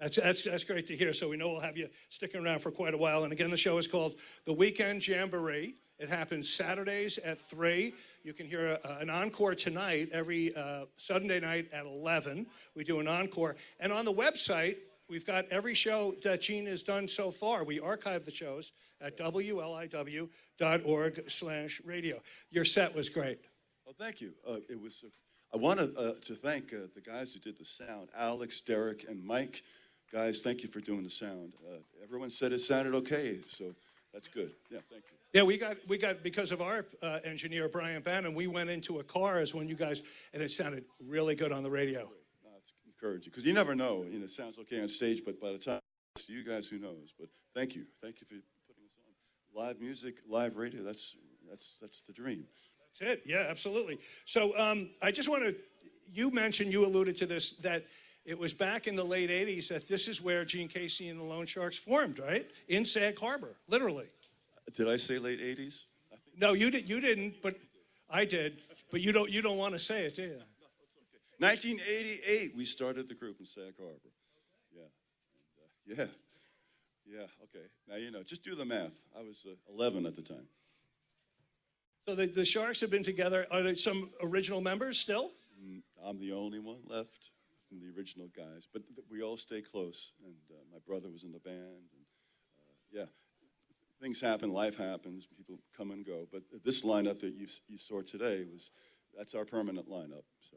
That's, that's, that's great to hear. So we know we'll have you sticking around for quite a while. And again, the show is called The Weekend Jamboree. It happens Saturdays at 3. You can hear a, an encore tonight every uh, Sunday night at 11. We do an encore. And on the website, we've got every show that Gene has done so far. We archive the shows at wliw.org slash radio. Your set was great. Well, thank you. Uh, it was. Uh, I want to uh, to thank uh, the guys who did the sound, Alex, Derek, and Mike. Guys, thank you for doing the sound. Uh, everyone said it sounded okay, so that's good. Yeah, thank you. Yeah, we got we got because of our uh, engineer Brian Bannon. We went into a car as when you guys, and it sounded really good on the radio. No, it's encouraging because you never know. You know, it sounds okay on stage, but by the time it's you guys, who knows? But thank you, thank you for putting us on. Live music, live radio. That's that's that's the dream. That's it. Yeah, absolutely. So um, I just want to. You mentioned you alluded to this that it was back in the late '80s that this is where Gene Casey and the Lone Sharks formed, right in Sag Harbor, literally. Did I say late '80s? No, you did. You didn't, but I did. But you don't. You don't want to say it, do you? 1988, we started the group in Sag Harbor. Yeah, and, uh, yeah, yeah. Okay, now you know. Just do the math. I was uh, 11 at the time. So the, the Sharks have been together. Are there some original members still? Mm, I'm the only one left from the original guys, but th- we all stay close. And uh, my brother was in the band, and uh, yeah, things happen, life happens, people come and go. But this lineup that you you saw today was that's our permanent lineup. So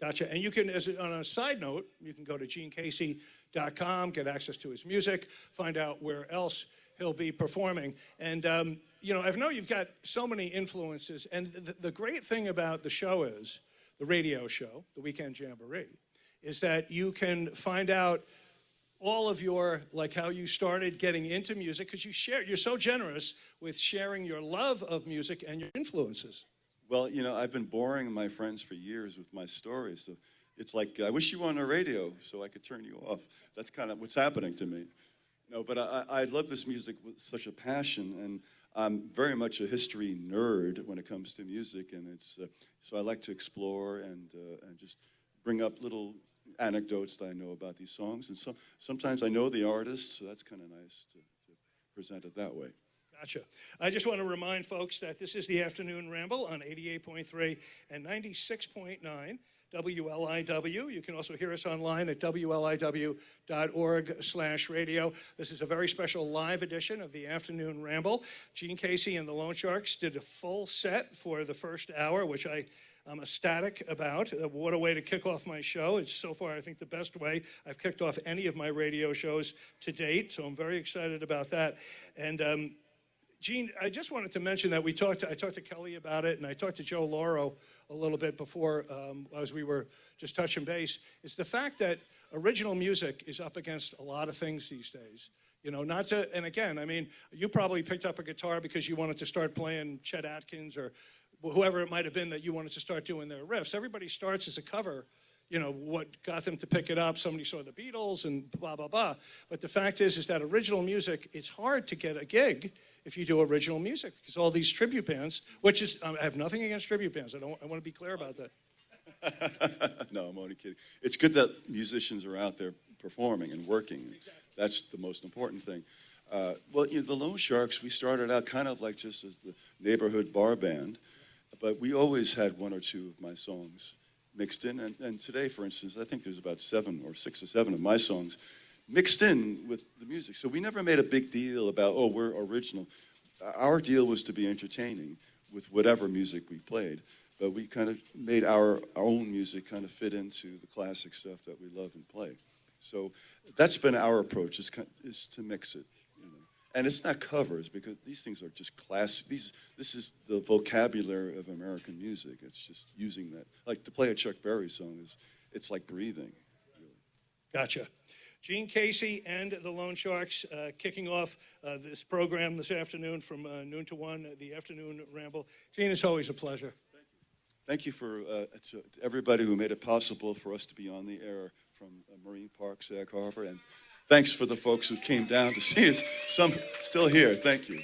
Gotcha. And you can, as a, on a side note, you can go to genecasey.com, get access to his music, find out where else he'll be performing. And, um, you know, I know you've got so many influences. And the great thing about the show is, the radio show, the Weekend Jamboree, is that you can find out all of your like how you started getting into music because you share you're so generous with sharing your love of music and your influences Well, you know, I've been boring my friends for years with my stories. So it's like, I wish you were on the radio so I could turn you off. That's kind of what's happening to me. No, but I, I love this music with such a passion, and I'm very much a history nerd when it comes to music, and it's uh, so I like to explore and uh, and just bring up little anecdotes that I know about these songs, and so sometimes I know the artists, so that's kind of nice to, to present it that way. Gotcha. I just want to remind folks that this is the afternoon ramble on 88.3 and 96.9 WLIW. You can also hear us online at WLIW.org slash radio. This is a very special live edition of the afternoon ramble. Gene Casey and the Lone Sharks did a full set for the first hour, which I I'm ecstatic about. Uh, what a way to kick off my show. It's so far, I think, the best way I've kicked off any of my radio shows to date. So I'm very excited about that. And um, Gene, I just wanted to mention that we talked. To, I talked to Kelly about it, and I talked to Joe Lauro a little bit before, um, as we were just touching base. Is the fact that original music is up against a lot of things these days. You know, not to. And again, I mean, you probably picked up a guitar because you wanted to start playing Chet Atkins or whoever it might have been that you wanted to start doing their riffs. Everybody starts as a cover you know what got them to pick it up somebody saw the beatles and blah blah blah but the fact is is that original music it's hard to get a gig if you do original music because all these tribute bands which is i have nothing against tribute bands i don't i want to be clear about that no, I'm only kidding. It's good that musicians are out there performing and working. That's the most important thing. Uh, well, you know, the Lone Sharks, we started out kind of like just as the neighborhood bar band, but we always had one or two of my songs mixed in. And, and today, for instance, I think there's about seven or six or seven of my songs mixed in with the music. So we never made a big deal about, oh, we're original. Our deal was to be entertaining with whatever music we played. But we kind of made our, our own music kind of fit into the classic stuff that we love and play. So that's been our approach is, is to mix it. You. And it's not covers because these things are just classic. These, this is the vocabulary of American music. It's just using that. Like to play a Chuck Berry song is, it's like breathing. Gotcha. Gene Casey and the Lone Sharks uh, kicking off uh, this program this afternoon from uh, noon to one, uh, the afternoon ramble. Gene, it's always a pleasure. Thank you for uh, to to everybody who made it possible for us to be on the air from uh, Marine Park, Sag Harbor, and thanks for the folks who came down to see us. Some still here. Thank you.